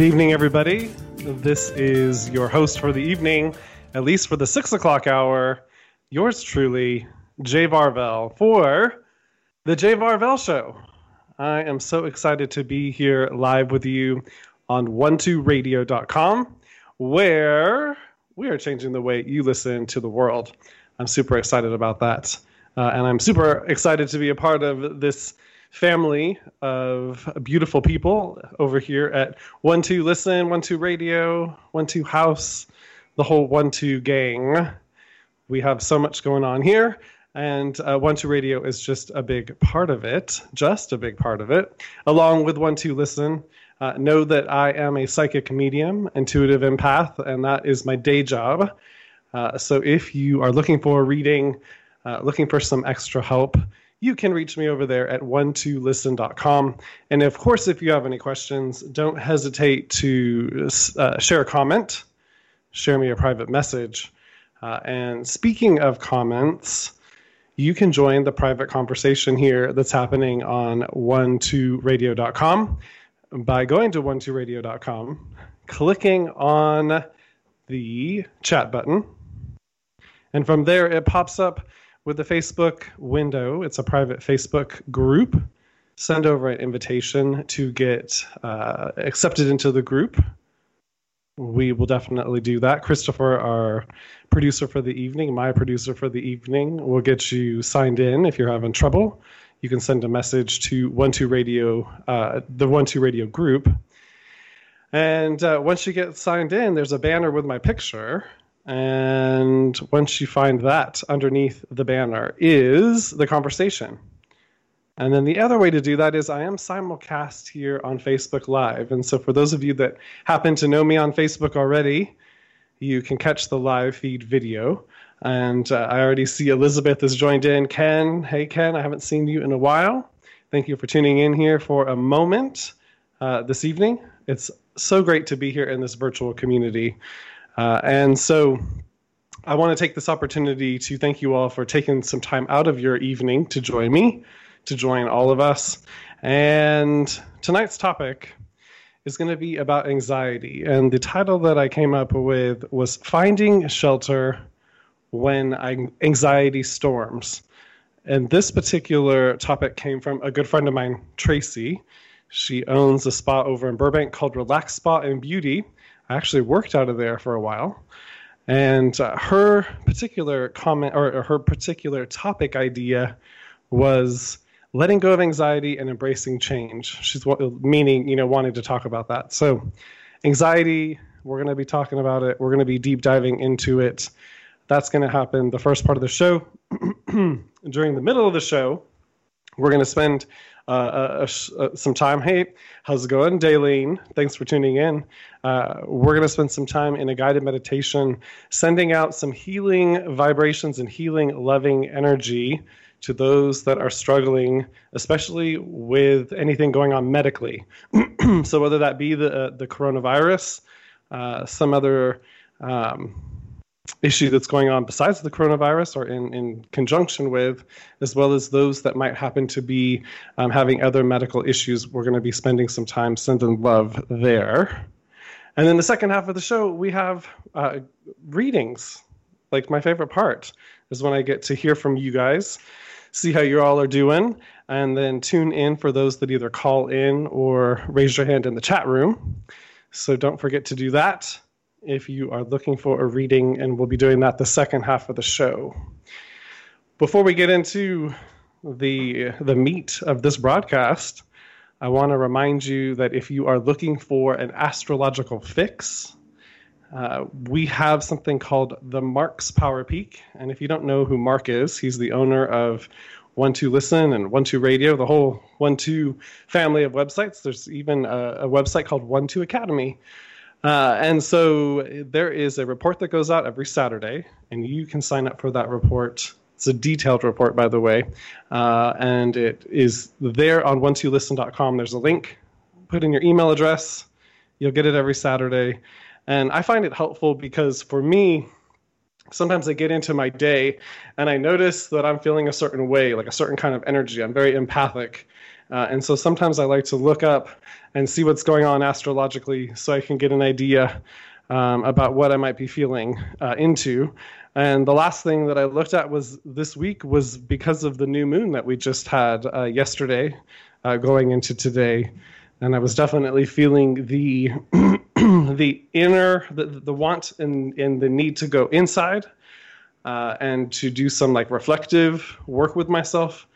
Good evening, everybody. This is your host for the evening, at least for the six o'clock hour. Yours truly, Jay Varvel, for the Jay Varvel Show. I am so excited to be here live with you on 12radio.com, where we are changing the way you listen to the world. I'm super excited about that. Uh, and I'm super excited to be a part of this family of beautiful people over here at One Two Listen, One Two Radio, One Two House, the whole One Two gang. We have so much going on here, and uh, One Two Radio is just a big part of it, just a big part of it, along with One Two Listen. Uh, know that I am a psychic medium, intuitive empath, and that is my day job. Uh, so if you are looking for a reading, uh, looking for some extra help, you can reach me over there at one2listen.com. And of course, if you have any questions, don't hesitate to uh, share a comment, share me a private message. Uh, and speaking of comments, you can join the private conversation here that's happening on one 12radio.com by going to one 12radio.com, clicking on the chat button. And from there, it pops up with the Facebook window. It's a private Facebook group. Send over an invitation to get uh, accepted into the group. We will definitely do that. Christopher, our producer for the evening, my producer for the evening, will get you signed in if you're having trouble. You can send a message to One Two Radio, uh, the One Two Radio group, and uh, once you get signed in, there's a banner with my picture and once you find that underneath the banner is the conversation. And then the other way to do that is I am simulcast here on Facebook Live. And so for those of you that happen to know me on Facebook already, you can catch the live feed video. And uh, I already see Elizabeth has joined in. Ken, hey Ken, I haven't seen you in a while. Thank you for tuning in here for a moment uh, this evening. It's so great to be here in this virtual community. Uh, and so I want to take this opportunity to thank you all for taking some time out of your evening to join me, to join all of us. And tonight's topic is going to be about anxiety. And the title that I came up with was Finding Shelter When Anxiety Storms. And this particular topic came from a good friend of mine, Tracy. She owns a spa over in Burbank called Relax Spa and Beauty. Actually worked out of there for a while. And uh, her particular comment or, or her particular topic idea was letting go of anxiety and embracing change. She's meaning, you know, wanting to talk about that. So, anxiety, we're going to be talking about it. We're going to be deep diving into it. That's going to happen the first part of the show. During the middle of the show, we're going to spend uh, uh, uh, some time. Hey, how's it going, Daylene? Thanks for tuning in. Uh, we're going to spend some time in a guided meditation, sending out some healing vibrations and healing, loving energy to those that are struggling, especially with anything going on medically. so whether that be the uh, the coronavirus, uh, some other um, issue that's going on besides the coronavirus or in, in conjunction with, as well as those that might happen to be um, having other medical issues. We're going to be spending some time sending love there. And then the second half of the show, we have uh, readings. Like my favorite part is when I get to hear from you guys, see how you all are doing, and then tune in for those that either call in or raise your hand in the chat room. So don't forget to do that if you are looking for a reading, and we'll be doing that the second half of the show. Before we get into the the meat of this broadcast, I want to remind you that if you are looking for an astrological fix, uh, we have something called the Mark's Power Peak. And if you don't know who Mark is, he's the owner of One Two Listen and One Two Radio, the whole One Two family of websites. There's even a, a website called One Two Academy, uh, and so there is a report that goes out every Saturday, and you can sign up for that report. It's a detailed report, by the way, uh, and it is there on one2listen.com. There's a link. Put in your email address. You'll get it every Saturday. And I find it helpful because for me, sometimes I get into my day and I notice that I'm feeling a certain way, like a certain kind of energy. I'm very empathic. Uh, and so sometimes I like to look up and see what's going on astrologically so I can get an idea um, about what I might be feeling uh, into. And the last thing that I looked at was this week was because of the new moon that we just had uh, yesterday, uh, going into today, and I was definitely feeling the the inner the, the want and, and the need to go inside uh, and to do some like reflective work with myself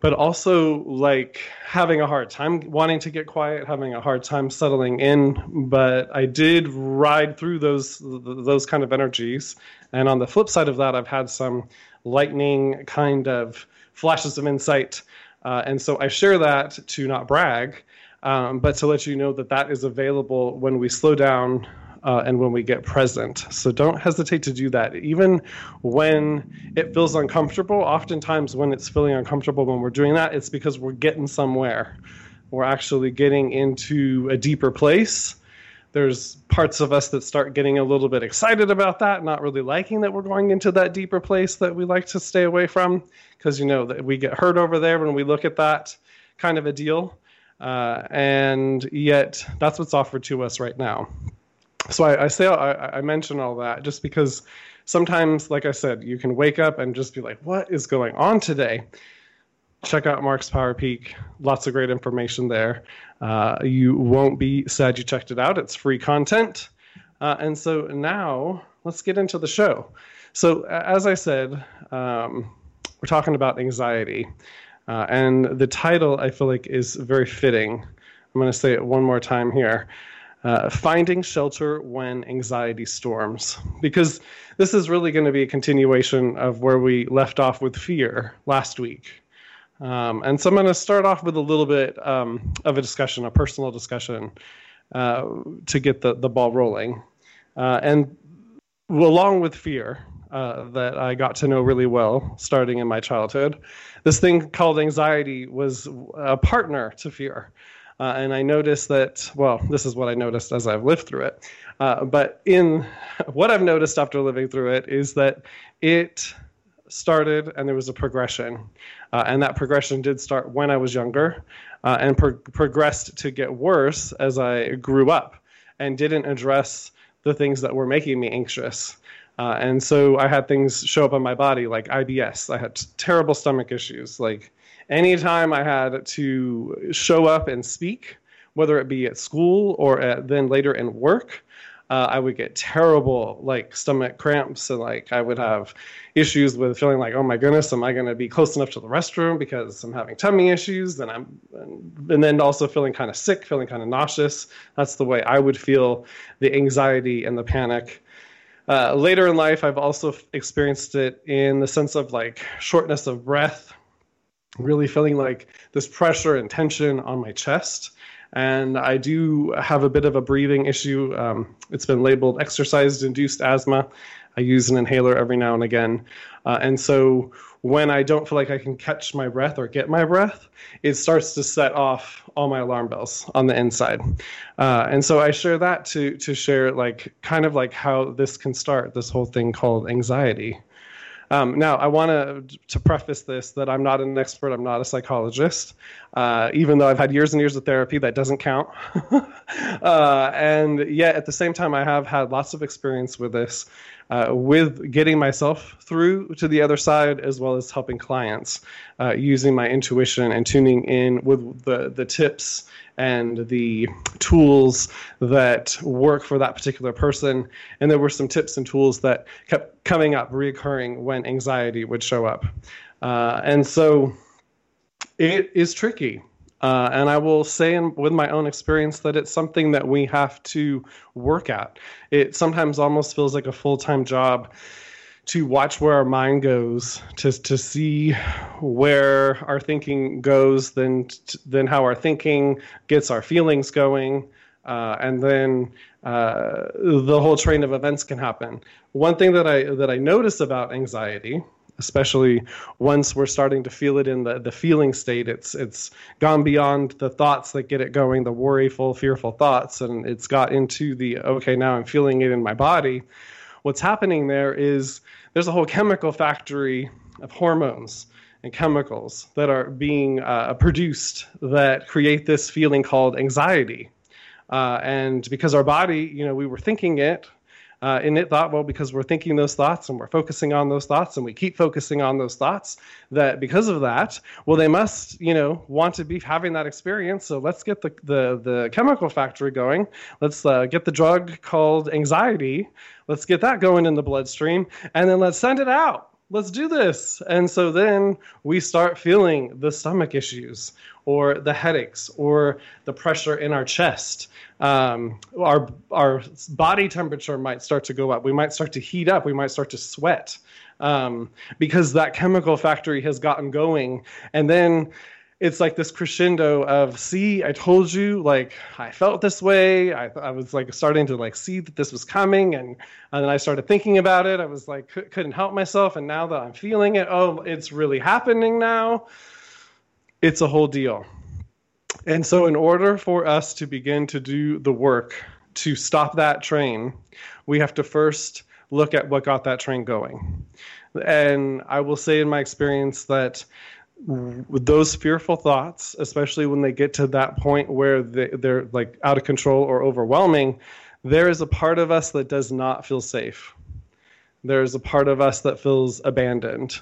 but also like having a hard time wanting to get quiet, having a hard time settling in. But I did ride through those those kind of energies, and on the flip side of that, I've had some lightning kind of flashes of insight, uh, and so I share that to not brag. Um, but to let you know that that is available when we slow down uh, and when we get present. So don't hesitate to do that. Even when it feels uncomfortable, oftentimes when it's feeling uncomfortable when we're doing that, it's because we're getting somewhere. We're actually getting into a deeper place. There's parts of us that start getting a little bit excited about that, not really liking that we're going into that deeper place that we like to stay away from, because you know that we get hurt over there when we look at that kind of a deal. Uh, and yet, that's what's offered to us right now so I, I say I, I mention all that just because sometimes, like I said, you can wake up and just be like, "What is going on today?" Check out Mark's Power Peak. Lots of great information there. Uh, you won't be sad you checked it out. It's free content. Uh, and so now let's get into the show. So, as I said, um, we're talking about anxiety. Uh, and the title, I feel like, is very fitting. I'm going to say it one more time here uh, finding shelter when anxiety storms. Because this is really going to be a continuation of where we left off with fear last week. Um, and so I'm going to start off with a little bit um, of a discussion, a personal discussion, uh, to get the, the ball rolling. Uh, and along with fear, uh, that I got to know really well starting in my childhood. This thing called anxiety was a partner to fear. Uh, and I noticed that, well, this is what I noticed as I've lived through it. Uh, but in what I've noticed after living through it is that it started and there was a progression. Uh, and that progression did start when I was younger uh, and pro- progressed to get worse as I grew up and didn't address the things that were making me anxious. Uh, and so I had things show up on my body like IBS. I had terrible stomach issues, like anytime I had to show up and speak, whether it be at school or at, then later in work, uh, I would get terrible like stomach cramps and like I would have issues with feeling like oh my goodness am I going to be close enough to the restroom because I'm having tummy issues? And I'm and then also feeling kind of sick feeling kind of nauseous. That's the way I would feel the anxiety and the panic. Uh, later in life I've also experienced it in the sense of like shortness of breath really feeling like this pressure and tension on my chest. And I do have a bit of a breathing issue. Um, it's been labeled exercise induced asthma. I use an inhaler every now and again. Uh, and so when I don't feel like I can catch my breath or get my breath, it starts to set off all my alarm bells on the inside. Uh, and so I share that to to share like kind of like how this can start this whole thing called anxiety. Um, now, I want to to preface this that I'm not an expert. I'm not a psychologist. Uh, even though I've had years and years of therapy, that doesn't count. uh, and yet, at the same time, I have had lots of experience with this, uh, with getting myself through to the other side, as well as helping clients uh, using my intuition and tuning in with the the tips and the tools that work for that particular person. And there were some tips and tools that kept coming up, reoccurring when anxiety would show up. Uh, and so it is tricky. Uh, and I will say, in, with my own experience, that it's something that we have to work at. It sometimes almost feels like a full time job to watch where our mind goes, to to see where our thinking goes, then then how our thinking gets our feelings going, uh, and then uh, the whole train of events can happen. One thing that I that I notice about anxiety, especially once we're starting to feel it in the, the feeling state, it's it's gone beyond the thoughts that get it going, the worryful, fearful thoughts, and it's got into the okay, now I'm feeling it in my body. What's happening there is there's a whole chemical factory of hormones and chemicals that are being uh, produced that create this feeling called anxiety. Uh, and because our body, you know, we were thinking it, uh, and it thought, well, because we're thinking those thoughts and we're focusing on those thoughts and we keep focusing on those thoughts, that because of that, well, they must, you know, want to be having that experience. So let's get the the, the chemical factory going. Let's uh, get the drug called anxiety. Let's get that going in the bloodstream, and then let's send it out let's do this. And so then we start feeling the stomach issues or the headaches or the pressure in our chest. Um, our, our body temperature might start to go up. We might start to heat up. We might start to sweat um, because that chemical factory has gotten going. And then it's like this crescendo of see i told you like i felt this way. I, I was like starting to like see that this was coming and, and then i started thinking about it. I was like couldn't help myself and now that i'm feeling it oh it's really happening now. It's a whole deal. And so in order for us to begin to do the work to stop that train we have to first look at what got that train going. And i will say in my experience that with those fearful thoughts, especially when they get to that point where they, they're like out of control or overwhelming, there is a part of us that does not feel safe. There's a part of us that feels abandoned.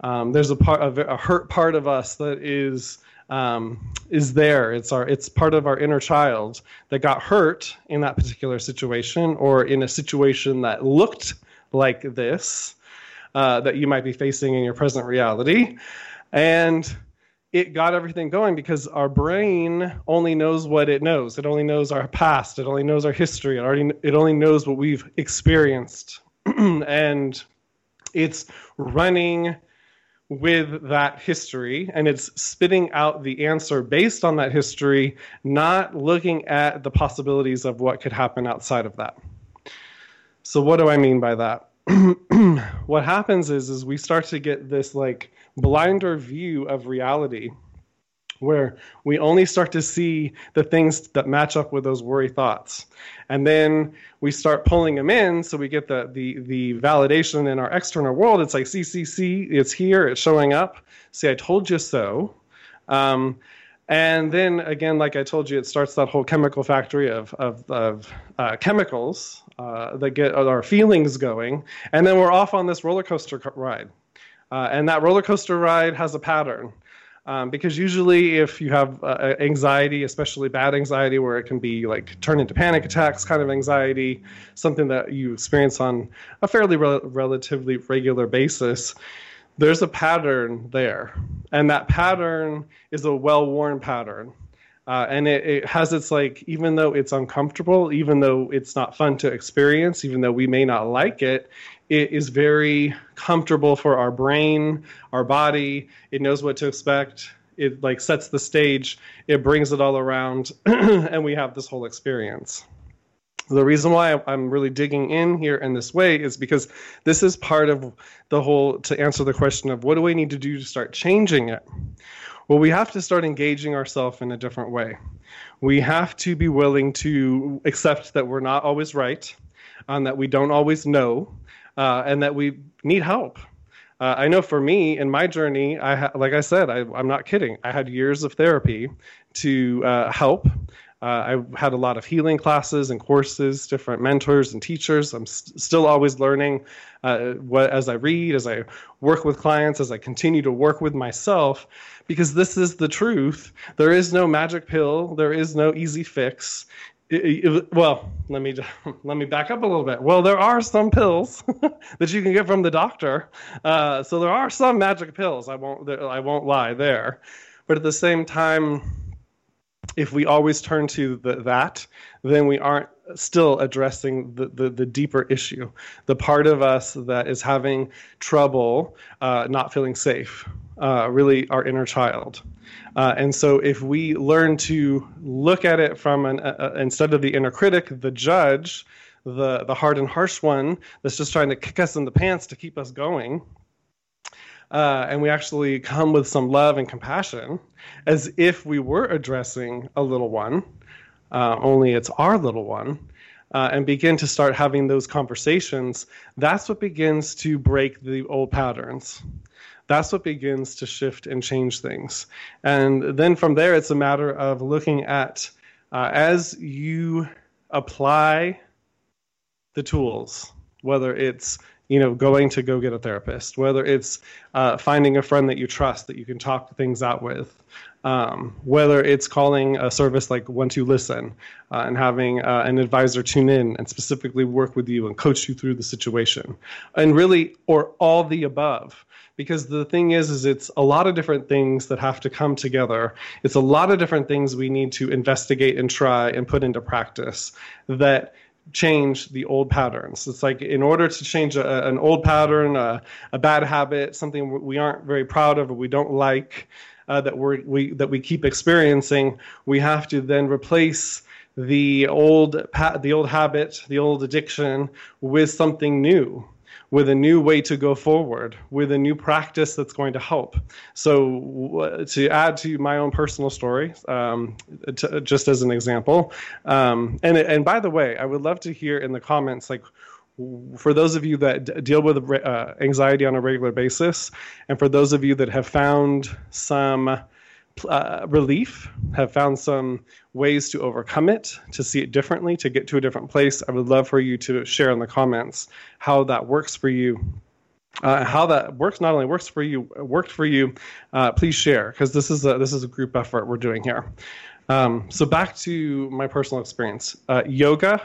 Um, there's a part of a hurt part of us that is um, is there. It's our it's part of our inner child that got hurt in that particular situation or in a situation that looked like this uh, that you might be facing in your present reality. And it got everything going because our brain only knows what it knows. It only knows our past. It only knows our history. It already it only knows what we've experienced, and it's running with that history and it's spitting out the answer based on that history, not looking at the possibilities of what could happen outside of that. So what do I mean by that? what happens is is we start to get this like blinder view of reality where we only start to see the things that match up with those worry thoughts. And then we start pulling them in so we get the the the validation in our external world. It's like see see see it's here it's showing up. See i told you so. Um, and then again like i told you it starts that whole chemical factory of of, of uh, chemicals uh, that get our feelings going. And then we're off on this roller coaster ride uh, and that roller coaster ride has a pattern. Um, because usually, if you have uh, anxiety, especially bad anxiety, where it can be like turn into panic attacks kind of anxiety, something that you experience on a fairly re- relatively regular basis, there's a pattern there. And that pattern is a well worn pattern. Uh, and it, it, has its like even though it's uncomfortable even though it's not fun to experience even though we may not like it it is very comfortable for our brain, our body. It knows what to expect. It like sets the stage. It brings it all around, and we have this whole experience. The reason why I'm really digging in here in this way is because this is part of the whole to answer the question of what do we need to do to start changing it? Well, we have to start engaging ourselves in a different way. We have to be willing to accept that we're not always right, and that we don't always know, uh, and that we need help. Uh, I know for me in my journey, I ha- like I said, I, am not kidding. I had years of therapy to uh, help. Uh, I had a lot of healing classes and courses, different mentors and teachers. I'm st- still always learning uh, what, as I read, as I work with clients, as I continue to work with myself, because this is the truth. There is no magic pill. There is no easy fix it, it, well, let me let me back up a little bit. Well, there are some pills that you can get from the doctor, uh, so there are some magic pills. I won't I won't lie there, but at the same time, if we always turn to the, that, then we aren't still addressing the, the, the, deeper issue, the part of us that is having trouble uh, not feeling safe, uh, really our inner child. Uh, and so, if we learn to look at it from an instead of the inner critic, the judge, the the hard and harsh one that's just trying to kick us in the pants to keep us going, uh, and we actually come with some love and compassion, as if we were addressing a little one, uh, only it's our little one. Uh, and begin to start having those conversations, that's what begins to break the old patterns that's what begins to shift and change things. And then from there, it's a matter of looking at uh, as you apply the tools, whether it's you know going to go get a therapist, whether it's uh, finding a friend that you trust that you can talk things out with, um, whether it's calling a service like One Two Listen uh, and having uh, an advisor tune in and specifically work with you and coach you through the situation, and really, or all the above. Because the thing is, is it's a lot of different things that have to come together. It's a lot of different things we need to investigate and try and put into practice that change the old patterns. It's like in order to change a, an old pattern, a, a, bad habit, something we aren't very proud of or we don't like, uh, that we that we keep experiencing, we have to then replace the old the old habit, the old addiction with something new with a new way to go forward, with a new practice that's going to help. So, to add to my own personal story, um, to, just as an example, um, and and by the way, I would love to hear in the comments like for those of you that d- deal with uh, anxiety on a regular basis, and for those of you that have found some uh, relief, have found some ways to overcome it, to see it differently, to get to a different place, I would love for you to share in the comments how that works for you. Uh, how that works not only works for you, worked for you. Uh, please share because this is a this is a group effort we're doing here. Um, so back to my personal experience, uh, yoga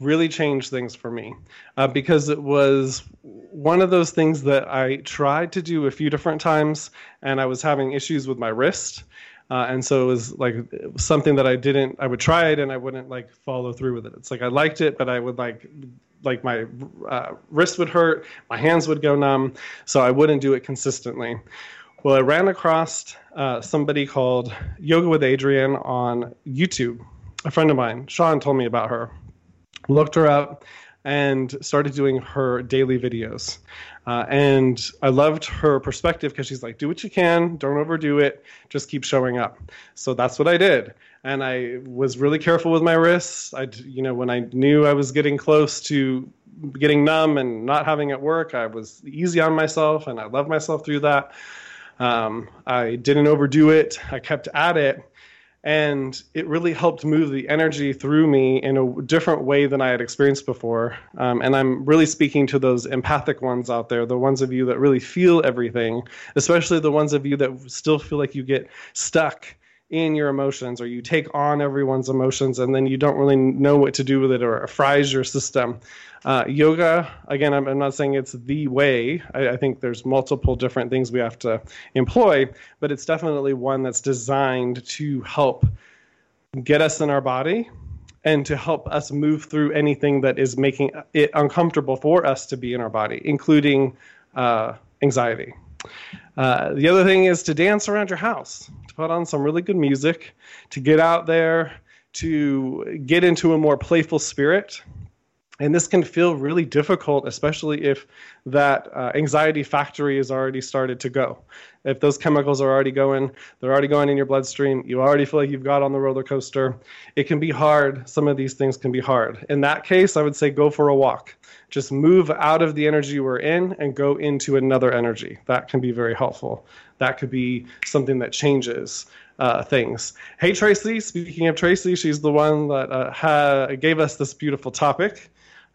really changed things for me uh, because it was one of those things that I tried to do a few different times, and I was having issues with my wrist. Uh, and so it was like something that I didn't. I would try it, and I wouldn't like follow through with it. It's like I liked it, but I would like like my uh, wrist would hurt, my hands would go numb, so I wouldn't do it consistently. Well, I ran across uh, somebody called Yoga with Adriene on YouTube. A friend of mine, Sean, told me about her looked her up and started doing her daily videos. Uh, and I loved her perspective because she's like, do what you can, don't overdo it, just keep showing up. So that's what I did. And I was really careful with my wrists. I, you know, when I knew I was getting close to getting numb and not having it work, I was easy on myself and I loved myself through that. Um, I didn't overdo it. I kept at it and it really helped move the energy through me in a different way than I had experienced before. Um, and I'm really speaking to those empathic ones out there, the ones of you that really feel everything, especially the ones of you that still feel like you get stuck in your emotions or you take on everyone's emotions and then you don't really know what to do with it or it fries your system. Uh, yoga, again, I'm, I'm, not saying it's the way. I, I, think there's multiple different things we have to employ, but it's definitely one that's designed to help get us in our body and to help us move through anything that is making it uncomfortable for us to be in our body, including uh, anxiety. Uh, the other thing is to dance around your house, to put on some really good music, to get out there, to get into a more playful spirit and this can feel really difficult, especially if that uh, anxiety factory is already started to go. If those chemicals are already going, they're already going in your bloodstream, you already feel like you've got on the roller coaster. It can be hard. Some of these things can be hard. In that case, I would say go for a walk. Just move out of the energy we're in and go into another energy. That can be very helpful. That could be something that changes. Uh, things. Hey, Tracy, speaking of Tracy, she's the one that uh, ha- gave us this beautiful topic.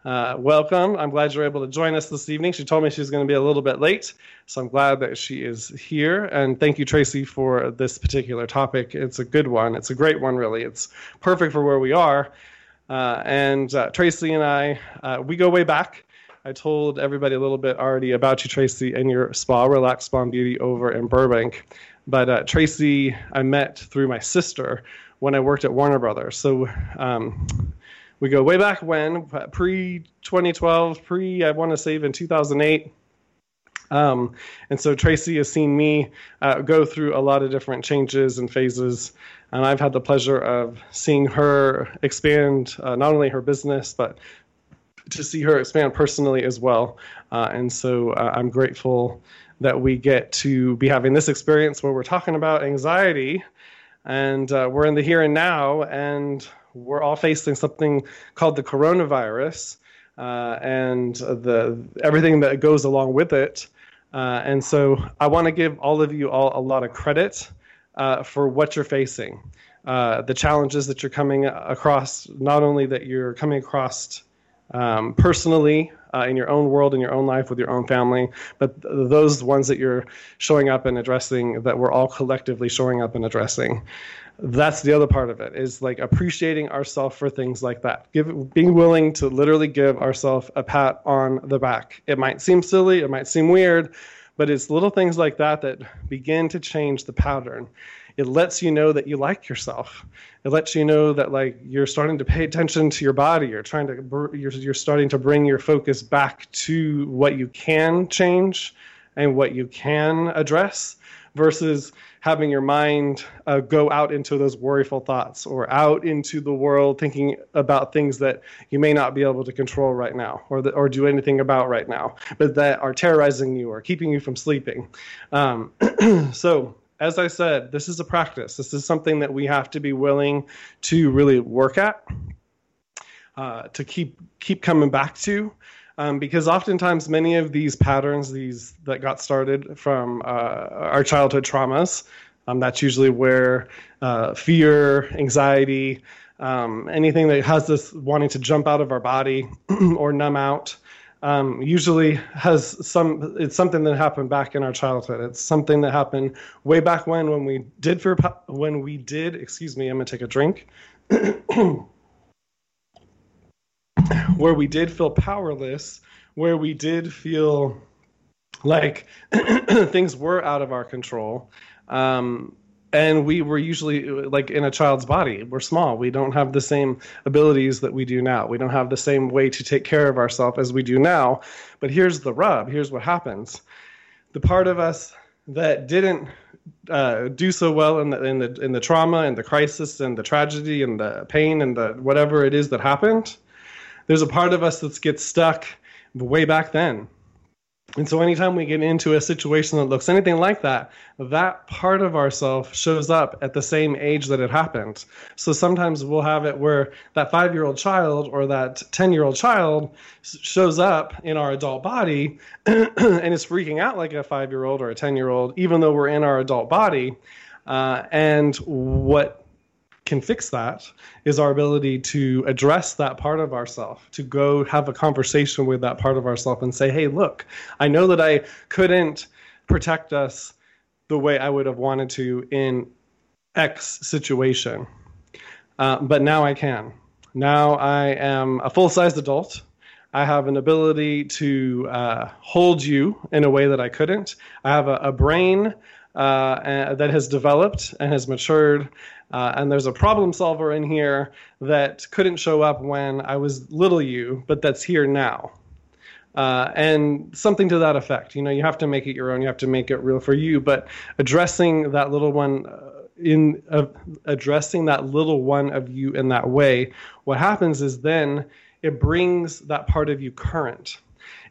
Uh, welcome. I'm glad you're able to join us this evening. She told me she's going to be a little bit late, so I'm glad that she is here. And thank you, Tracy, for this particular topic. It's a good one. It's a great one, really. It's perfect for where we are. Uh, and uh, Tracy and I, uh, we go way back. I told everybody a little bit already about you, Tracy, and your spa, Relax Spa and Beauty over in Burbank. But uh, Tracy, I met through my sister when I worked at Warner Brothers. So um, we go way back when, pre 2012, pre, I want to say even 2008. Um, and so Tracy has seen me uh, go through a lot of different changes and phases. And I've had the pleasure of seeing her expand uh, not only her business, but to see her expand personally as well. Uh, and so uh, I'm grateful that we get to be having this experience where we're talking about anxiety and uh, we're in the here and now. And we're all facing something called the coronavirus uh, and the everything that goes along with it. Uh, and so I want to give all of you all a lot of credit uh, for what you're facing, uh, the challenges that you're coming across, not only that you're coming across um, personally uh, in your own world, in your own life, with your own family, but th- those ones that you're showing up and addressing, that we're all collectively showing up and addressing. That's the other part of it is like appreciating ourselves for things like that. Give, being willing to literally give ourselves a pat on the back. It might seem silly, it might seem weird, but it's little things like that that begin to change the pattern it lets you know that you like yourself it lets you know that like you're starting to pay attention to your body you're trying to you're, you're starting to bring your focus back to what you can change and what you can address versus having your mind uh, go out into those worryful thoughts or out into the world thinking about things that you may not be able to control right now or, that, or do anything about right now, but that are terrorizing you or keeping you from sleeping. Um, so as I said, this is a practice. This is something that we have to be willing to really work at, uh, to keep keep coming back to, um, because oftentimes many of these patterns, these that got started from uh, our childhood traumas, um, that's usually where uh, fear, anxiety, um, anything that has us wanting to jump out of our body or numb out um, usually has some it's something that happened back in our childhood. It's something that happened way back when when we did for when we did excuse me i'm gonna take a drink where we did feel powerless where we did feel like things were out of our control um, and we were usually like in a child's body. We're small. We don't have the same abilities that we do now. We don't have the same way to take care of ourselves as we do now. But here's the rub. Here's what happens. The part of us that didn't uh, do so well in the, in the in the trauma and the crisis and the tragedy and the pain and the whatever it is that happened there's a part of us that gets stuck way back then and so, anytime we get into a situation that looks anything like that, that part of ourself shows up at the same age that it happened. So sometimes we'll have it where that five year old child or that 10 year old child shows up in our adult body and is freaking out like a five year old or a 10 year old, even though we're in our adult body. Uh, and what can fix that is our ability to address that part of ourself to go have a conversation with that part of ourself and say hey look i know that i couldn't protect us the way i would have wanted to in x situation uh, but now i can now i am a full-sized adult I have an ability to uh, hold you in a way that I couldn't. I have a, a brain uh, that has developed and has matured uh, and there's a problem solver in here that couldn't show up when I was little you, but that's here now. Uh, and something to that effect. You know, you have to make it your own. You have to make it real for you. But addressing that little one uh, in uh, addressing that little one of you in that way, what happens is then it brings that part of you current.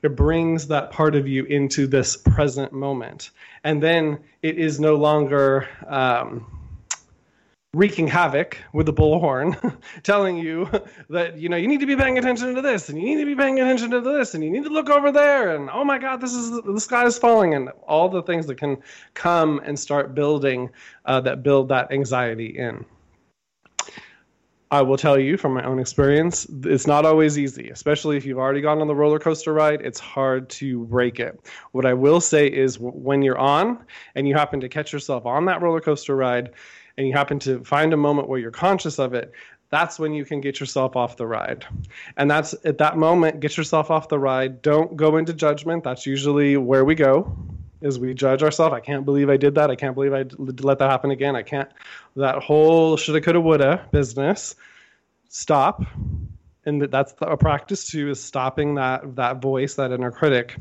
It brings that part of you into this present moment, and then it is no longer. Um, wreaking havoc with the bullhorn, telling you that you know you need to be paying attention to this, and you need to be paying attention to this, and you need to look over there, and oh my God, this is the sky is falling, and all the things that can come and start building uh, that build that anxiety in. I will tell you from my own experience, it's not always easy, especially if you've already gone on the roller coaster ride. It's hard to break it. What I will say is when you're on and you happen to catch yourself on that roller coaster ride, and you happen to find a moment where you're conscious of it, that's when you can get yourself off the ride. And that's at that moment, get yourself off the ride. Don't go into judgment. That's usually where we go. Is we judge ourselves. I can't believe I did that. I can't believe I let that happen again. I can't. That whole shoulda, coulda, woulda business. Stop, and that's a practice too. Is stopping that that voice, that inner critic,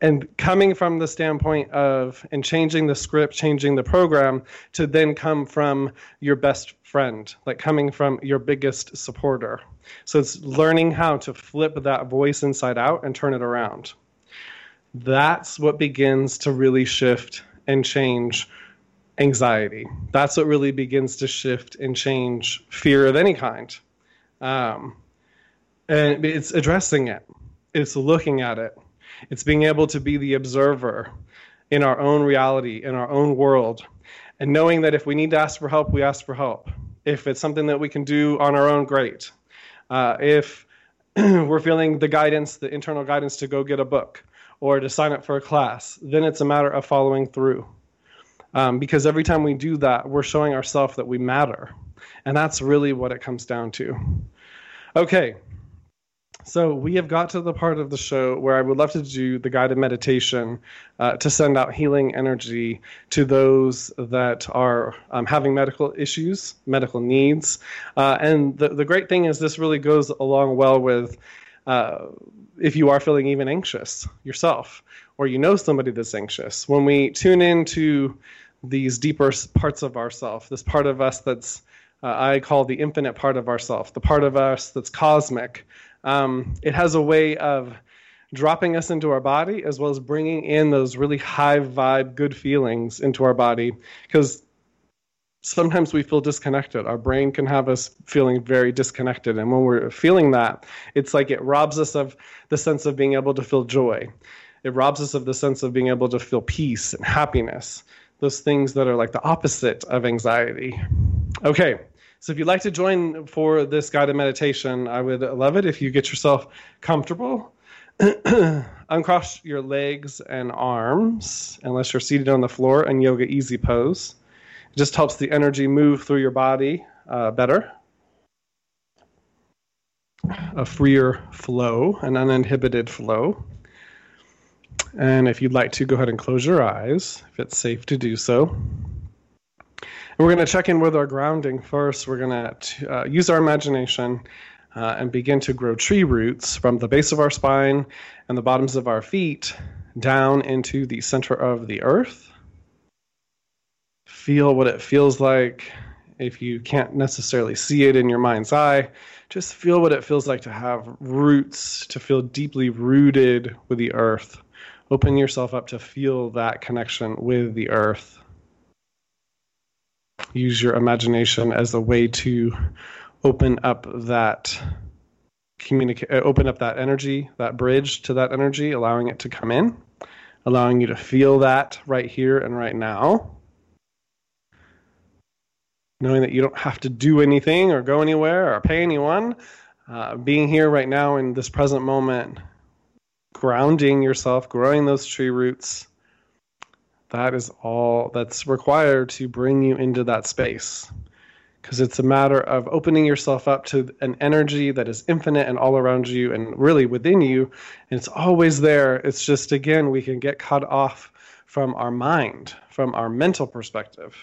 and coming from the standpoint of and changing the script changing the program to then come from your best friend like coming from your biggest supporter so it's learning how to flip that voice inside out and turn it around that's what begins to really shift and change anxiety that's what really begins to shift and change fear of any kind um, and it's addressing it it's looking at it It's being able to be the observer in our own reality, in our own world, and knowing that if we need to ask for help, we ask for help. If it's something that we can do on our own, great. Uh, if we're feeling the guidance, the internal guidance to go get a book or to sign up for a class, then it's a matter of following through. Um, because every time we do that, we're showing ourselves that we matter. And that's really what it comes down to. Okay, so we have got to the part of the show where I would love to do the guided meditation uh, to send out healing energy to those that are um, having medical issues, medical needs. Uh, and the, the great thing is, this really goes along well with uh, if you are feeling even anxious yourself, or you know somebody that's anxious. When we tune into these deeper parts of ourself, this part of us that's uh, I call the infinite part of ourself, the part of us that's cosmic. Um, it has a way of dropping us into our body as well as bringing in those really high vibe, good feelings into our body because sometimes we feel disconnected. Our brain can have us feeling very disconnected. And when we're feeling that, it's like it robs us of the sense of being able to feel joy. It robs us of the sense of being able to feel peace and happiness, those things that are like the opposite of anxiety. Okay, so if you'd like to join for this guided meditation, I would love it if you get yourself comfortable. Uncross your legs and arms, unless you're seated on the floor in yoga easy pose. Just helps the energy move through your body uh, better. A freer flow, an uninhibited flow. And if you'd like to, go ahead and close your eyes if it's safe to do so. And we're going to check in with our grounding first. We're going to uh, use our imagination uh, and begin to grow tree roots from the base of our spine and the bottoms of our feet down into the center of the earth. Feel what it feels like. If you can't necessarily see it in your mind's eye, just feel what it feels like to have roots, to feel deeply rooted with the earth. Open yourself up to feel that connection with the earth use your imagination as a way to open up that communicate uh, open up that energy that bridge to that energy allowing it to come in allowing you to feel that right here and right now knowing that you don't have to do anything or go anywhere or pay anyone uh, being here right now in this present moment grounding yourself growing those tree roots that is all that's required to bring you into that space. Because it's a matter of opening yourself up to an energy that is infinite and all around you and really within you. And it's always there. It's just, again, we can get cut off from our mind, from our mental perspective.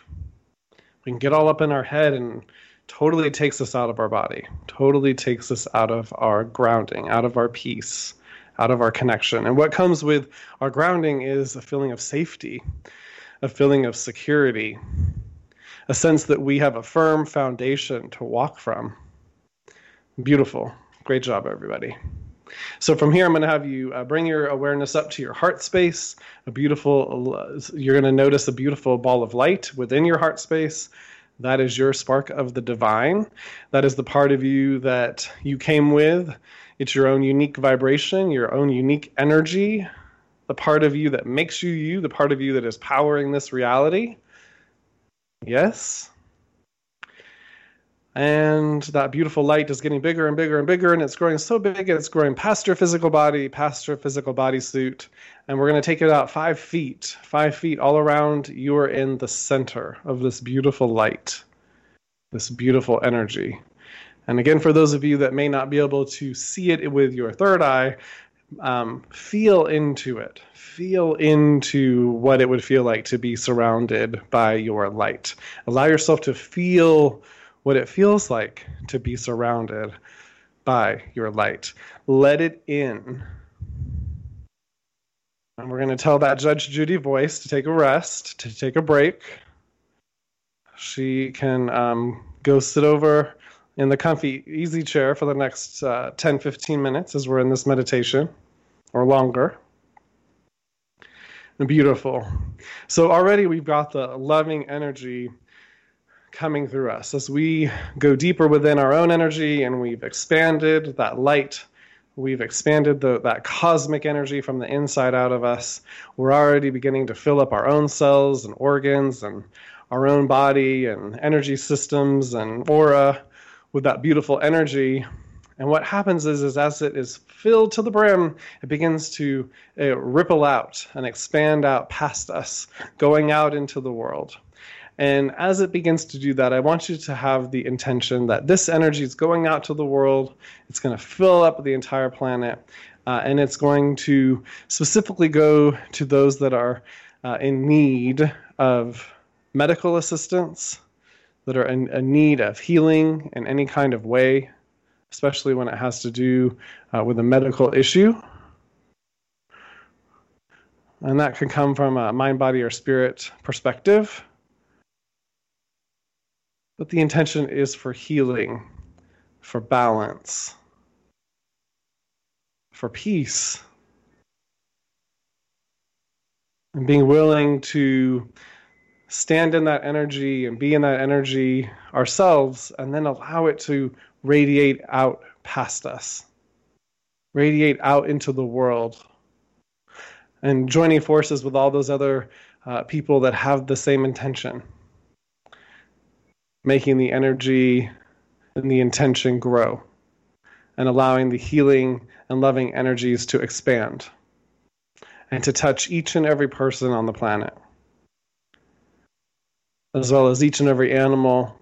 We can get all up in our head and totally takes us out of our body, totally takes us out of our grounding, out of our peace out of our connection. And what comes with our grounding is a feeling of safety, a feeling of security, a sense that we have a firm foundation to walk from. Beautiful. Great job, everybody. So from here, I'm going to have you uh, bring your awareness up to your heart space. A beautiful, you're going to notice a beautiful ball of light within your heart space. That is your spark of the divine. That is the part of you that you came with it's your own unique vibration, your own unique energy, the part of you that makes you you, the part of you that is powering this reality. Yes. And that beautiful light is getting bigger and bigger and bigger, and it's growing so big it's growing past your physical body, past your physical bodysuit. And we're going to take it out five feet, five feet all around. You are in the center of this beautiful light, this beautiful energy. And again, for those of you that may not be able to see it with your third eye, um, feel into it. Feel into what it would feel like to be surrounded by your light. Allow yourself to feel what it feels like to be surrounded by your light. Let it in. And we're going to tell that Judge Judy voice to take a rest, to take a break. She can um, go sit over in the comfy easy chair for the next uh, 10 15 minutes as we're in this meditation or longer beautiful so already we've got the loving energy coming through us as we go deeper within our own energy and we've expanded that light We've expanded the, that cosmic energy from the inside out of us. We're already beginning to fill up our own cells and organs and our own body and energy systems and aura with that beautiful energy. And what happens is, is as it is filled to the brim, it begins to uh, ripple out and expand out past us, going out into the world. And as it begins to do that, I want you to have the intention that this energy is going out to the world. It's going to fill up the entire planet. Uh, and it's going to specifically go to those that are uh, in need of medical assistance, that are in, in, need of healing in any kind of way, especially when it has to do uh, with a medical issue. And that can come from a mind, body, or spirit perspective. But the intention is for healing, for balance, for peace. And being willing to stand in that energy and be in that energy ourselves and then allow it to radiate out past us, radiate out into the world. And joining forces with all those other uh, people that have the same intention making the energy and the intention grow and allowing the healing and loving energies to expand and to touch each and every person on the planet, as well as each and every animal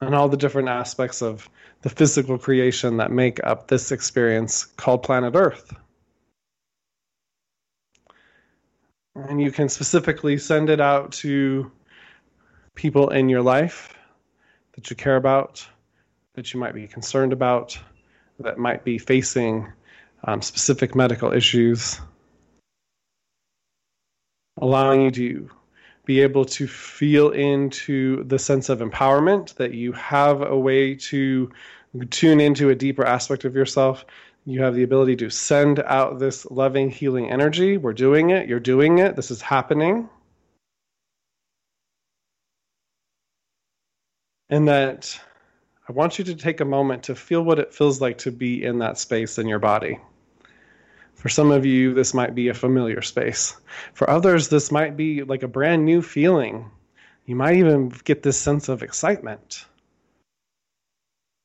and all the different aspects of the physical creation that make up this experience called planet Earth. And you can specifically send it out to people in your life that you care about, that you might be concerned about, that might be facing um, specific medical issues, allowing you to be able to feel into the sense of empowerment that you have a way to tune into a deeper aspect of yourself. You have the ability to send out this loving, healing energy. We're doing it. You're doing it. This is happening. And that I want you to take a moment to feel what it feels like to be in that space in your body. For some of you, this might be a familiar space. For others, this might be like a brand new feeling. You might even get this sense of excitement.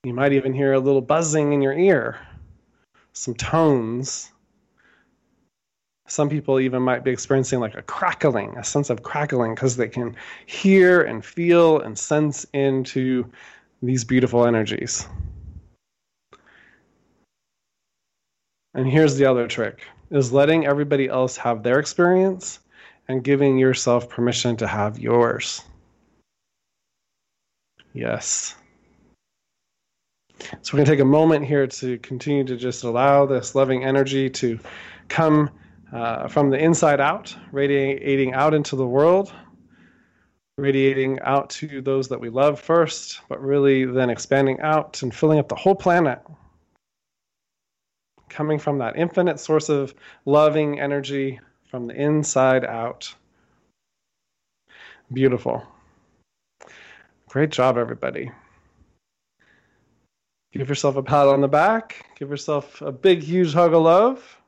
You might even hear a little buzzing in your ear, some tones. Some people even might be experiencing like a crackling, a sense of crackling, because they can hear and feel and sense into these beautiful energies. And here's the other trick is letting everybody else have their experience and giving yourself permission to have yours. Yes. So we're going to take a moment here to continue to just allow this loving energy to come uh, from the inside out, radiating out into the world, radiating out to those that we love first, but really then expanding out and filling up the whole planet. Coming from that infinite source of loving energy from the inside out. Beautiful. Great job, everybody. Give yourself a pat on the back. Give yourself a big, huge hug of love.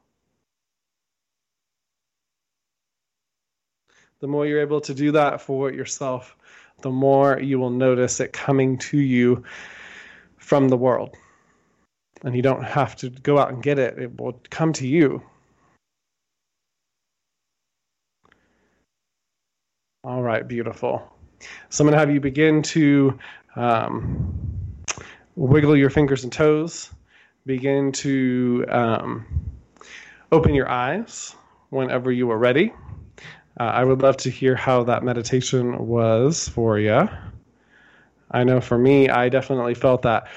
The more you're able to do that for yourself, the more you will notice it coming to you from the world. And you don't have to go out and get it, it will come to you. All right, beautiful. So I'm going to have you begin to um, wiggle your fingers and toes, begin to um, open your eyes whenever you are ready. Uh, I would love to hear how that meditation was for you. I know for me, I definitely felt that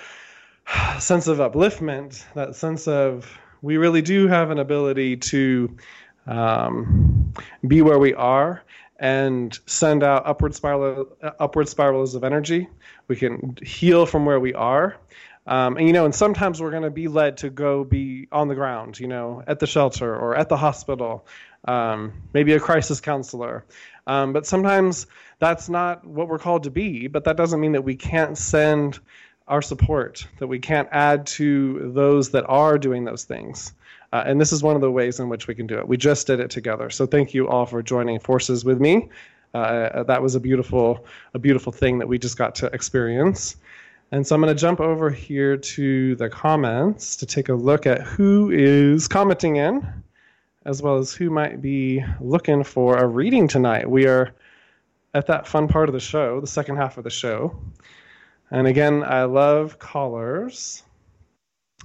sense of upliftment, that sense of we really do have an ability to um, be where we are and send out upward spiral upward spirals of energy. We can heal from where we are. Um, and you know, and sometimes we're going to be led to go be on the ground, you know, at the shelter or at the hospital um, maybe a crisis counselor. Um, but sometimes that's not what we're called to be, but that doesn't mean that we can't send our support, that we can't add to those that are doing those things. Uh, and this is one of the ways in which we can do it. We just did it together. So thank you all for joining forces with me. Uh, that was a beautiful, a beautiful thing that we just got to experience. And so I'm going to jump over here to the comments to take a look at who is commenting in, as well as who might be looking for a reading tonight. We are at that fun part of the show, the second half of the show. And again, I love callers.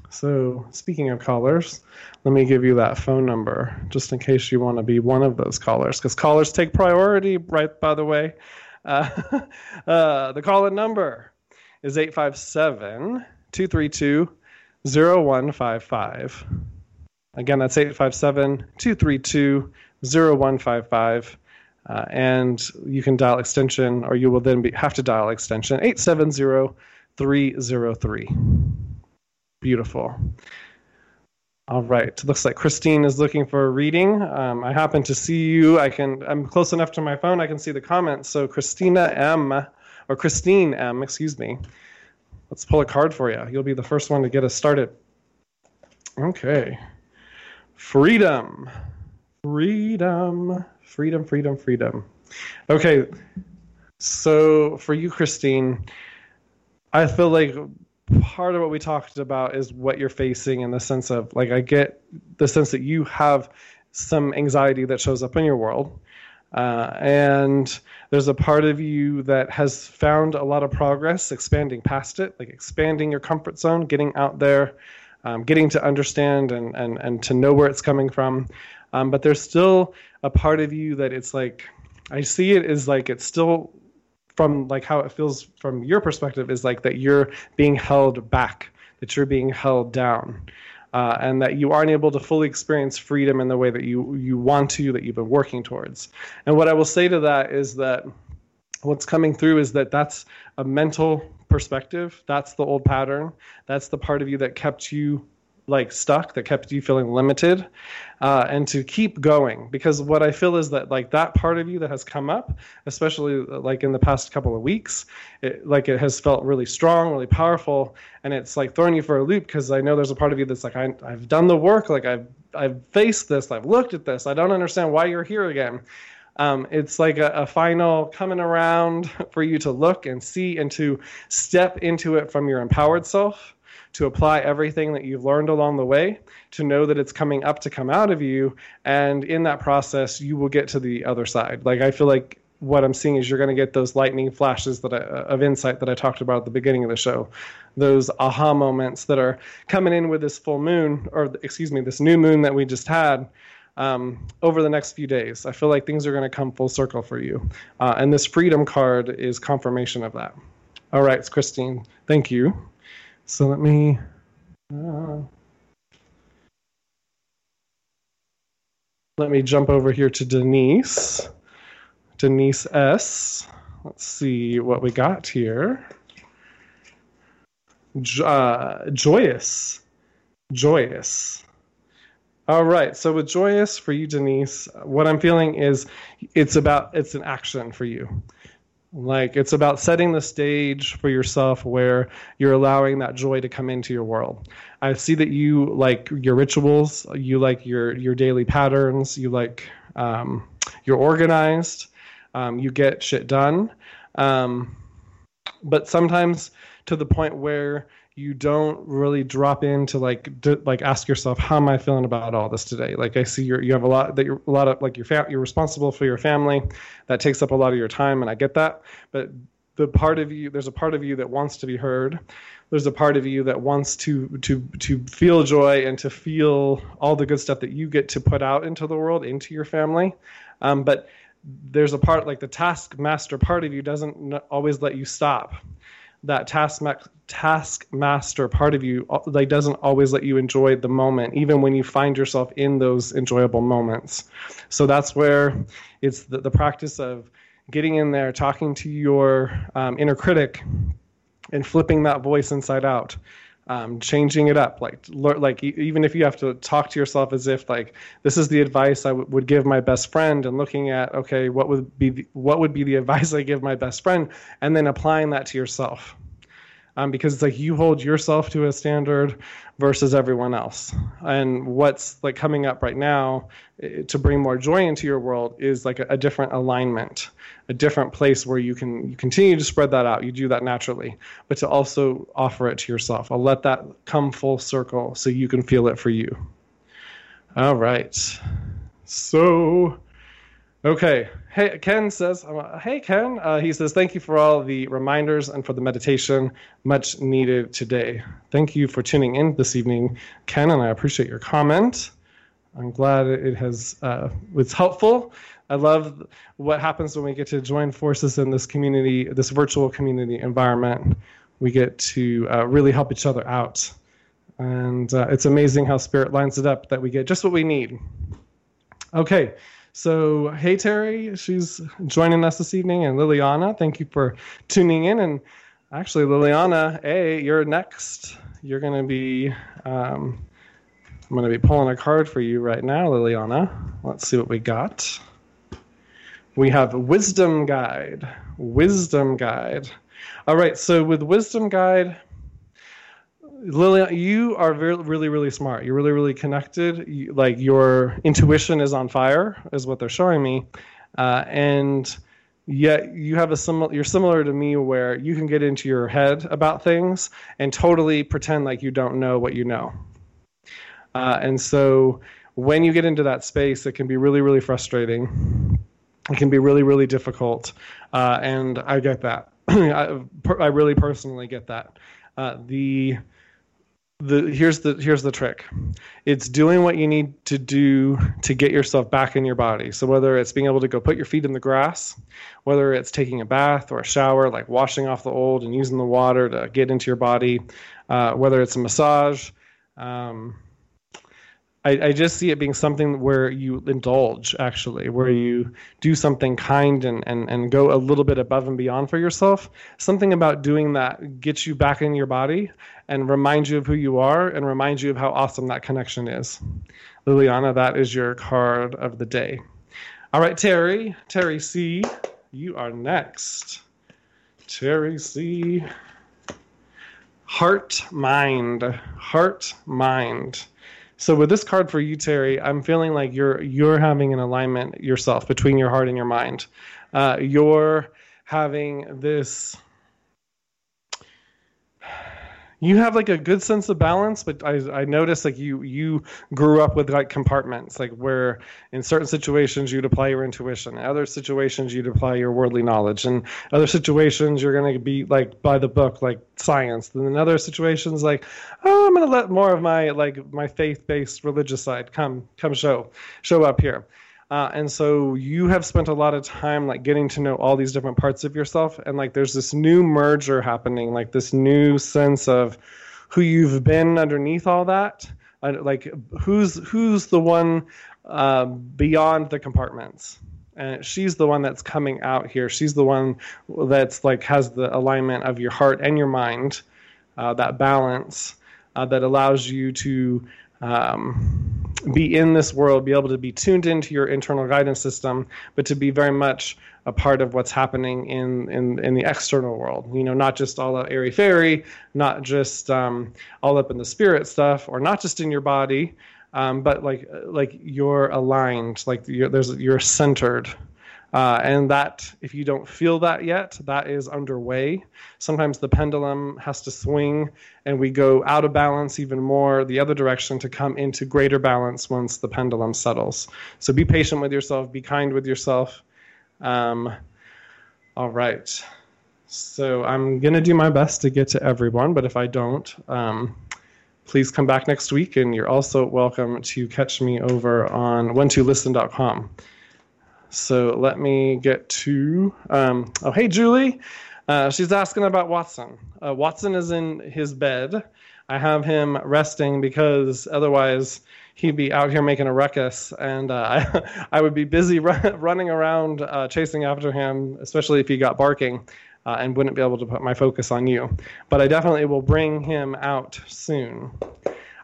So, speaking of callers, let me give you that phone number just in case you want to be one of those callers, because callers take priority, right? By the way, uh, uh, the call in number is 857 232 0155. Again, that's 857 232 0155. Uh, and you can dial extension, or you will then be, have to dial extension 870 303. Beautiful. All right. Looks like Christine is looking for a reading. Um, I happen to see you. I can. I'm close enough to my phone. I can see the comments. So Christina M, or Christine M, excuse me. Let's pull a card for you. You'll be the first one to get us started. Okay. Freedom. Freedom. Freedom, freedom, freedom. Okay. So for you, Christine, I feel like part of what we talked about is what you're facing in the sense of like I get the sense that you have some anxiety that shows up in your world. Uh, and there's a part of you that has found a lot of progress expanding past it, like expanding your comfort zone, getting out there, um, getting to understand and, and, and to know where it's coming from. Um, but there's still a part of you that it's like, I see it as like it's still from like how it feels from your perspective is like that you're being held back, that you're being held down. Uh, and that you aren't able to fully experience freedom in the way that you you want to, that you've been working towards. And what I will say to that is that what's coming through is that that's a mental perspective. That's the old pattern. That's the part of you that kept you like stuck that kept you feeling limited uh, and to keep going because what i feel is that like that part of you that has come up especially like in the past couple of weeks it, like it has felt really strong really powerful and it's like throwing you for a loop because i know there's a part of you that's like I, i've done the work like i've i've faced this i've looked at this i don't understand why you're here again um, it's like a, a, final coming around for you to look and see and to step into it from your empowered self to apply everything that you've learned along the way, to know that it's coming up to come out of you. And in that process, you will get to the other side. Like, I feel like what I'm seeing is you're going to get those lightning flashes that I, of insight that I talked about at the beginning of the show, those aha moments that are coming in with this full moon, or excuse me, this new moon that we just had. Um, over the next few days, I feel like things are going to come full circle for you, uh, and this freedom card is confirmation of that. All right, it's Christine. Thank you. So let me. Uh, let me jump over here to Denise. Denise S. Let's see what we got here. Uh, joyous. Joyous. All right. So with joyous for you, Denise, what I'm feeling is it's about it's an action for you. Like it's about setting the stage for yourself where you're allowing that joy to come into your world. I see that you like your rituals, you like your your daily patterns, you like um, you're organized, um, you get shit done. Um, but sometimes to the point where you don't really drop in to like like ask yourself how am I feeling about all this today? Like I see you you have a lot that you're a lot of like your fam- you're responsible for your family, that takes up a lot of your time, and I get that. But the part of you there's a part of you that wants to be heard. There's a part of you that wants to to to feel joy and to feel all the good stuff that you get to put out into the world, into your family. Um, but there's a part like the taskmaster part of you doesn't always let you stop that task taskmaster part of you like doesn't always let you enjoy the moment even when you find yourself in those enjoyable moments. So that's where it's the, the practice of getting in there talking to your um, inner critic and flipping that voice inside out um, changing it up like like even if you have to talk to yourself as if like this is the advice I w- would give my best friend and looking at okay what would be the, what would be the advice I give my best friend and then applying that to yourself um, because it's like you hold yourself to a standard versus everyone else. And what's like coming up right now eh, to bring more joy into your world is like a, a different alignment, a different place where you can you continue to spread that out. You do that naturally, but to also offer it to yourself. I'll let that come full circle so you can feel it for you. All right. So, okay. Hey, Ken says, hey, Ken. Uh, he says, thank you for all the reminders and for the meditation. Much needed today. Thank you for tuning in this evening, Ken, and I appreciate your comment. I'm glad it has uh, was helpful. I love what happens when we get to join forces in this community, this virtual community environment. We get to uh, really help each other out. And uh, it's amazing how Spirit lines it up that we get just what we need. Okay, so hey Terry, she's joining us this evening, and Liliana, thank you for tuning in. And actually, Liliana, A, you're next. You're going to be, um, I'm going to be pulling a card for you right now, Liliana. Let's see what we got. We have Wisdom Guide. Wisdom Guide. All right, so with Wisdom Guide, Lily, you are very, really, really smart. You're really, really connected. You, like your intuition is on fire, is what they're showing me, uh, and yet you have a similar. You're similar to me, where you can get into your head about things and totally pretend like you don't know what you know. Uh, and so, when you get into that space, it can be really, really frustrating. It can be really, really difficult, uh, and I get that. I, I, really personally get that. Uh, the the here's the here's the trick. It's doing what you need to do to get yourself back in your body. So whether it's being able to go put your feet in the grass whether it's taking a bath or a shower like washing off the old and using the water to get into your body uh, whether it's a massage um, I, I, just see it being something where you indulge actually where mm-hmm. you do something kind and, and, and go a little bit above and beyond for yourself. Something about doing that gets you back in your body and reminds you of who you are and reminds you of how awesome that connection is. Liliana that is your card of the day. All right terry. Terry c you are next. Terry c. Heart mind. Heart mind so with this card for you, Terry, I'm feeling like you're you're having an alignment yourself between your heart and your mind. Uh, you're having this you have like a good sense of balance but i i noticed like you you grew up with like compartments like where in certain situations you'd apply your intuition in other situations you'd apply your worldly knowledge and other situations you're going to be like by the book like science and in other situations like oh i'm going to let more of my like my faith-based religious side come come show show up here uh, and so you have spent a lot of time like getting to know all these different parts of yourself and like there's this new merger happening like this new sense of who you've been underneath all that like who's who's the one uh, beyond the compartments? And she's the one that's coming out here. She's the one that's like has the alignment of your heart and your mind uh, that balance uh, that allows you to um, be in this world, be able to be tuned into your internal guidance system, but to be very much a part of what's happening in, in, in the external world. You know, not just all airy fairy, not just um, all up in the spirit stuff, or not just in your body, um, but like like you're aligned, like you're, there's you're centered. Uh, and that, if you don't feel that yet, that is underway. Sometimes the pendulum has to swing and we go out of balance even more the other direction to come into greater balance once the pendulum settles. So be patient with yourself, be kind with yourself. Um, all right. So I'm going to do my best to get to everyone, but if I don't, um, please come back next week. And you're also welcome to catch me over on when2listen.com. So let me get to. Um, oh, hey, Julie. Uh, she's asking about Watson. Uh, Watson is in his bed. I have him resting because otherwise he'd be out here making a ruckus, and uh, I, I would be busy run, running around uh, chasing after him, especially if he got barking, uh, and wouldn't be able to put my focus on you. But I definitely will bring him out soon.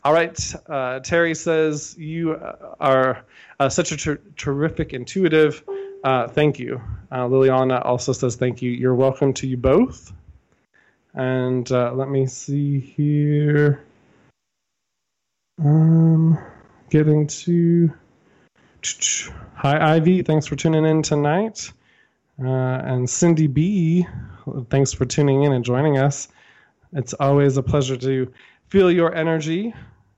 All right, uh, Terry says you are uh, such a ter- terrific intuitive. Uh, thank you. Uh, Liliana also says thank you. You're welcome to you both. And uh, let me see here. Um, getting to. Hi, Ivy. Thanks for tuning in tonight. Uh, and Cindy B, thanks for tuning in and joining us. It's always a pleasure to feel your energy.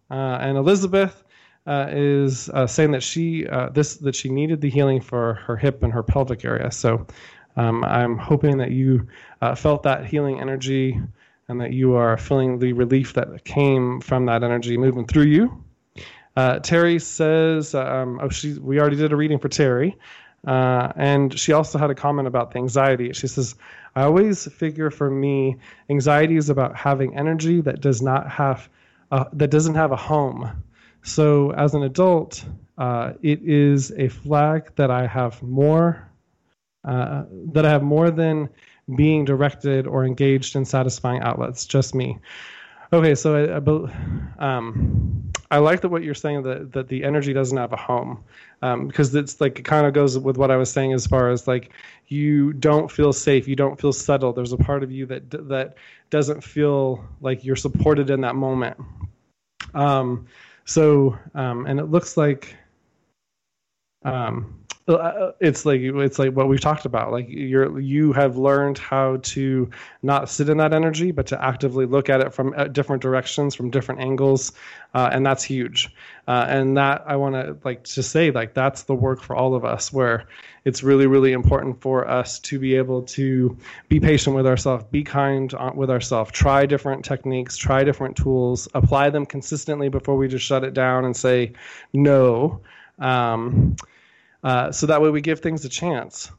Uh, and Elizabeth uh, is uh, saying that she this that she needed the healing for her hip and her pelvic area. So um, I'm hoping that you felt that healing energy and that you are feeling the relief that came from that energy moving through you. Uh, Terry says, um, "Oh, she we already did a reading for Terry." Uh, and she also had a comment about the anxiety. She says, I always figure for me, anxiety is about having energy that does not have, uh, that doesn't have a home. So as an adult, uh, it is a flag that I have more, uh, that I have more than being directed or engaged in satisfying outlets, just me. Okay, so I, I, um, I like that what you're saying that that the energy doesn't have a home, um, because it's like it kind of goes with what I was saying as far as like you don't feel safe, you don't feel settled. There's a part of you that that doesn't feel like you're supported in that moment. Um, so um, and it looks like um, it's like it's like what we've talked about like you're you have learned how to not sit in that energy but to actively look at it from uh, different directions from different angles uh, and that's huge. Uh, and that i want to like to say like that's the work for all of us where it's really really important for us to be able to be patient with ourselves be kind with ourselves try different techniques try different tools apply them consistently before we just shut it down and say no. Um, uh, so that way we give things a chance.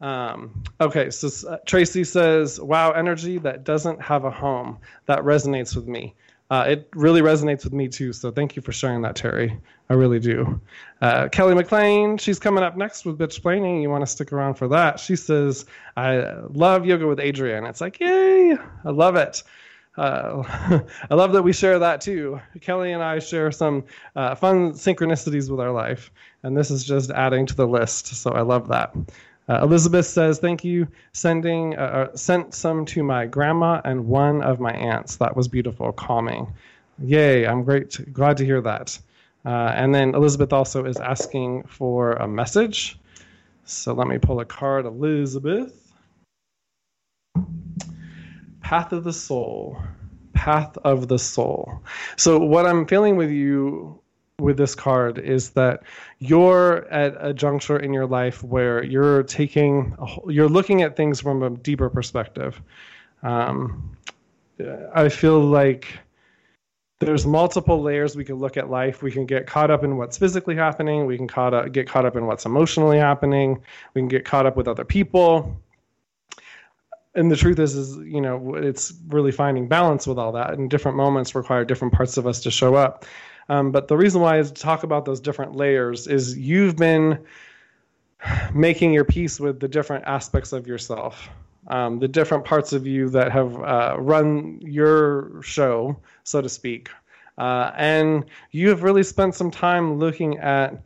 Um, okay, so uh, Tracy says, "Wow, energy that doesn't have a home that resonates with me. Uh, it really resonates with me too. So thank you for sharing that, Terry. I really do." Uh, Kelly McLean, she's coming up next with Bitch Splaining. You want to stick around for that? She says, "I love yoga with Adriene." It's like, yay! I love it. Uh, I love that we share that too. Kelly and I share some uh, fun synchronicities with our life, and this is just adding to the list. So I love that. Uh, Elizabeth says, "Thank you. Sending uh, uh, sent some to my grandma and one of my aunts. That was beautiful, calming. Yay! I'm great. Glad to hear that." Uh, and then Elizabeth also is asking for a message. So let me pull a card, Elizabeth. Path of the Soul. Path of the Soul. So, what I'm feeling with you with this card is that you're at a juncture in your life where you're taking, you're looking at things from a deeper perspective. Um, I feel like there's multiple layers we can look at life. We can get caught up in what's physically happening. We can caught up, get caught up in what's emotionally happening. We can get caught up with other people and the truth is is you know it's really finding balance with all that and different moments require different parts of us to show up um, but the reason why i talk about those different layers is you've been making your peace with the different aspects of yourself um, the different parts of you that have uh, run your show so to speak. Uh, and you have really spent some time looking at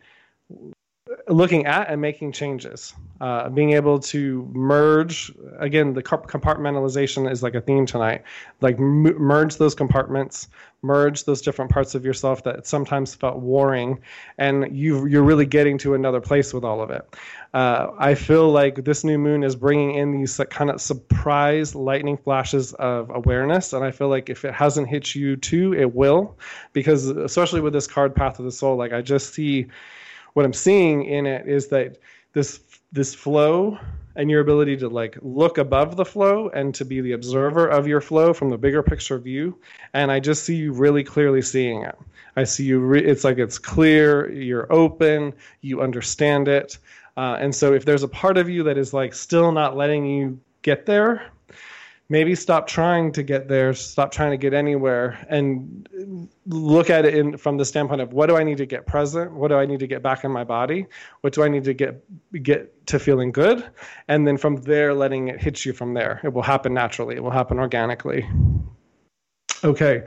looking at and making changes uh, being able to merge again the compartmentalization is like a theme tonight. Like m- merge those compartments merge those different parts of yourself that sometimes felt warring and you you're really getting to another place with all of it. Uh, i feel like this new moon is bringing in these kind of surprise lightning flashes of awareness and i feel like if it hasn't hit you too it will because especially with this card path of the soul like i just see what I'm seeing in it is that this this flow and your ability to like look above the flow and to be the observer of your flow from the bigger picture view. And i just see you really clearly seeing it. I see you re- it's like it's clear you're open you understand it. Uh, and so if there's a part of you that is like still not letting you get there maybe stop trying to get there, stop trying to get anywhere, and look at it in, from the standpoint of what do I need to get present? What do I need to get back in my body? What do I need to get get to feeling good? And then from there, letting it hit you from there. It will happen naturally. It will happen organically. Okay,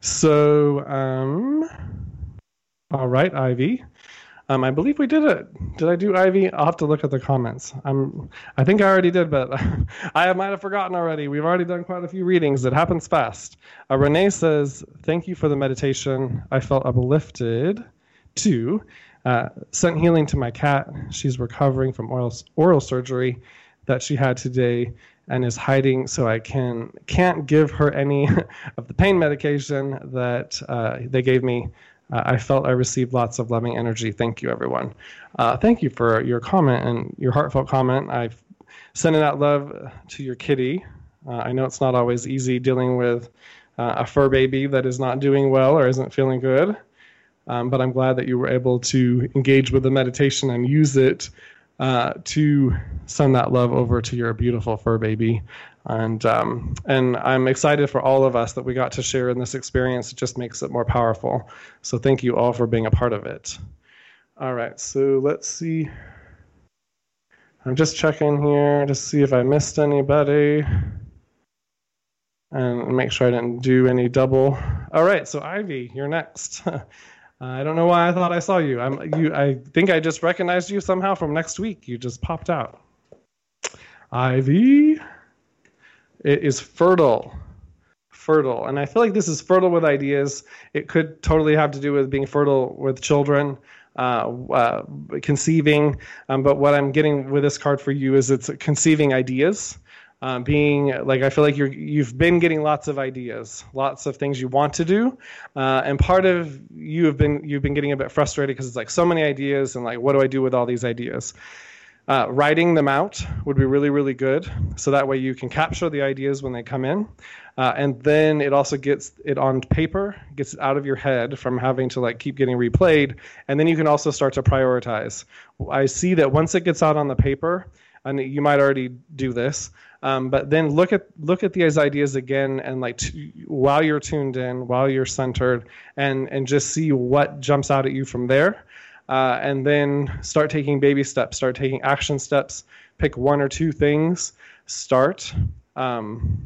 so um, all right, Ivy. Um, I believe we did it. Did I do Ivy? I'll have to look at the comments. I'm, I think I already did, but I might have forgotten already. We've already done quite a few readings. It happens fast. Uh, Renee says, "Thank you for the meditation. I felt uplifted." Two, uh, sent healing to my cat. She's recovering from oral, oral surgery that she had today and is hiding so I can can't give her any of the pain medication that uh, they gave me. Uh, I felt I received lots of loving energy. Thank you, everyone. Uh, thank you for your comment and your heartfelt comment. I've sending out love to your kitty. Uh, I know it's not always easy dealing with uh, a fur baby that is not doing well or isn't feeling good. Um, but I'm glad that you were able to engage with the meditation and use it uh, to send that love over to your beautiful fur baby. And um, and I'm excited for all of us that we got to share in this experience. It just makes it more powerful. So thank you all for being a part of it. All right, so let's see. I'm just checking here to see if I missed anybody and make sure I didn't do any double. All right, so Ivy, you're next. I don't know why I thought I saw you. I'm you. I think I just recognized you somehow from next week. You just popped out. Ivy. It is fertile, fertile, and I feel like this is fertile with ideas. It could totally have to do with being fertile with children, uh, uh, conceiving. Um, but what I'm getting with this card for you is it's conceiving ideas um, being like I feel like you're you've been getting lots of ideas, lots of things you want to do, uh, and part of you have been you've been getting a bit frustrated because it's like so many ideas and like what do I do with all these ideas? Uh, writing them out would be really really good, so that way you can capture the ideas when they come in, uh, and then it also gets it on paper, gets it out of your head from having to like keep getting replayed, and then you can also start to prioritize. I see that once it gets out on the paper, and you might already do this um, but then look at look at these ideas again, and like t- while you're tuned in, while you're centered, and and just see what jumps out at you from there, uh, and then start taking baby steps, start taking action steps. Pick one or two things, start. Um,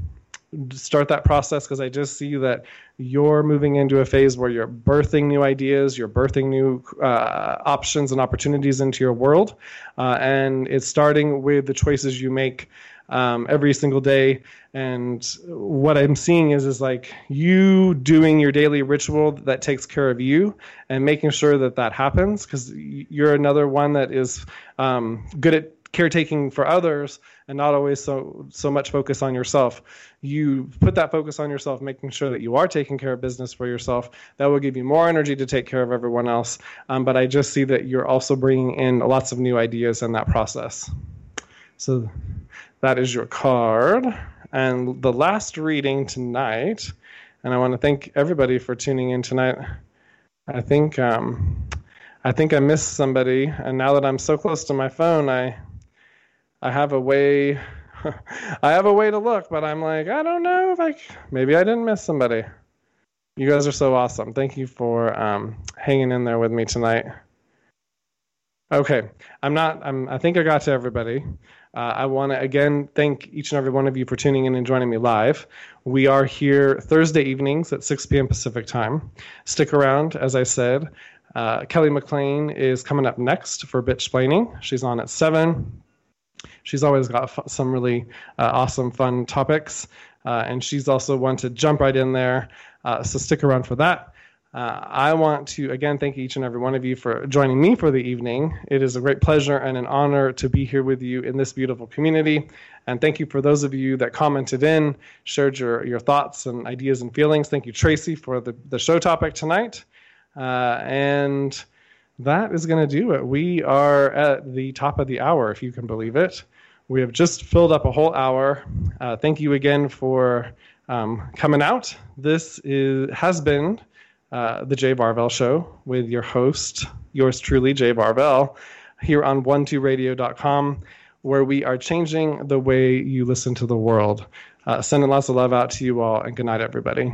start that process because I just see that you're moving into a phase where you're birthing new ideas, you're birthing new uh, options and opportunities into your world, uh, and it's starting with the choices you make um, every single day. And what I'm seeing is is like you doing your daily ritual that takes care of you and making sure that that happens because you're another one that is um, good at caretaking for others and not always so so much focus on yourself. You put that focus on yourself making sure that you are taking care of business for yourself. That will give you more energy to take care of everyone else. Um, but i just see that you're also bringing in lots of new ideas in that process. So that is your card. And the last reading tonight, and I want to thank everybody for tuning in tonight. I think um, I think I missed somebody, and now that I'm so close to my phone, I I have a way I have a way to look, but I'm like I don't know if I maybe I didn't miss somebody. You guys are so awesome. Thank you for um, hanging in there with me tonight. Okay, I'm not. I'm. I think I got to everybody. Uh, I want to again thank each and every one of you for tuning in and joining me live. We are here Thursday evenings at 6 p.m. Pacific time. Stick around, as I said. Uh, Kelly McLean is coming up next for Bitch Splaining. She's on at 7. She's always got f- some really uh, awesome, fun topics. Uh, and she's also one to jump right in there. Uh, so stick around for that. Uh, I want to again thank each and every one of you for joining me for the evening. It is a great pleasure and an honor to be here with you in this beautiful community. And thank you for those of you that commented in, shared your, your thoughts and ideas and feelings. Thank you, Tracy, for the, the show topic tonight. Uh, and that is going to do it. We are at the top of the hour, if you can believe it. We have just filled up a whole hour. Uh, thank you again for um, coming out. This is has been uh, the Jay Varvel Show with your host, yours truly, Jay Varvel, here on 12radio.com, where we are changing the way you listen to the world. Uh, sending lots of love out to you all, and good night, everybody.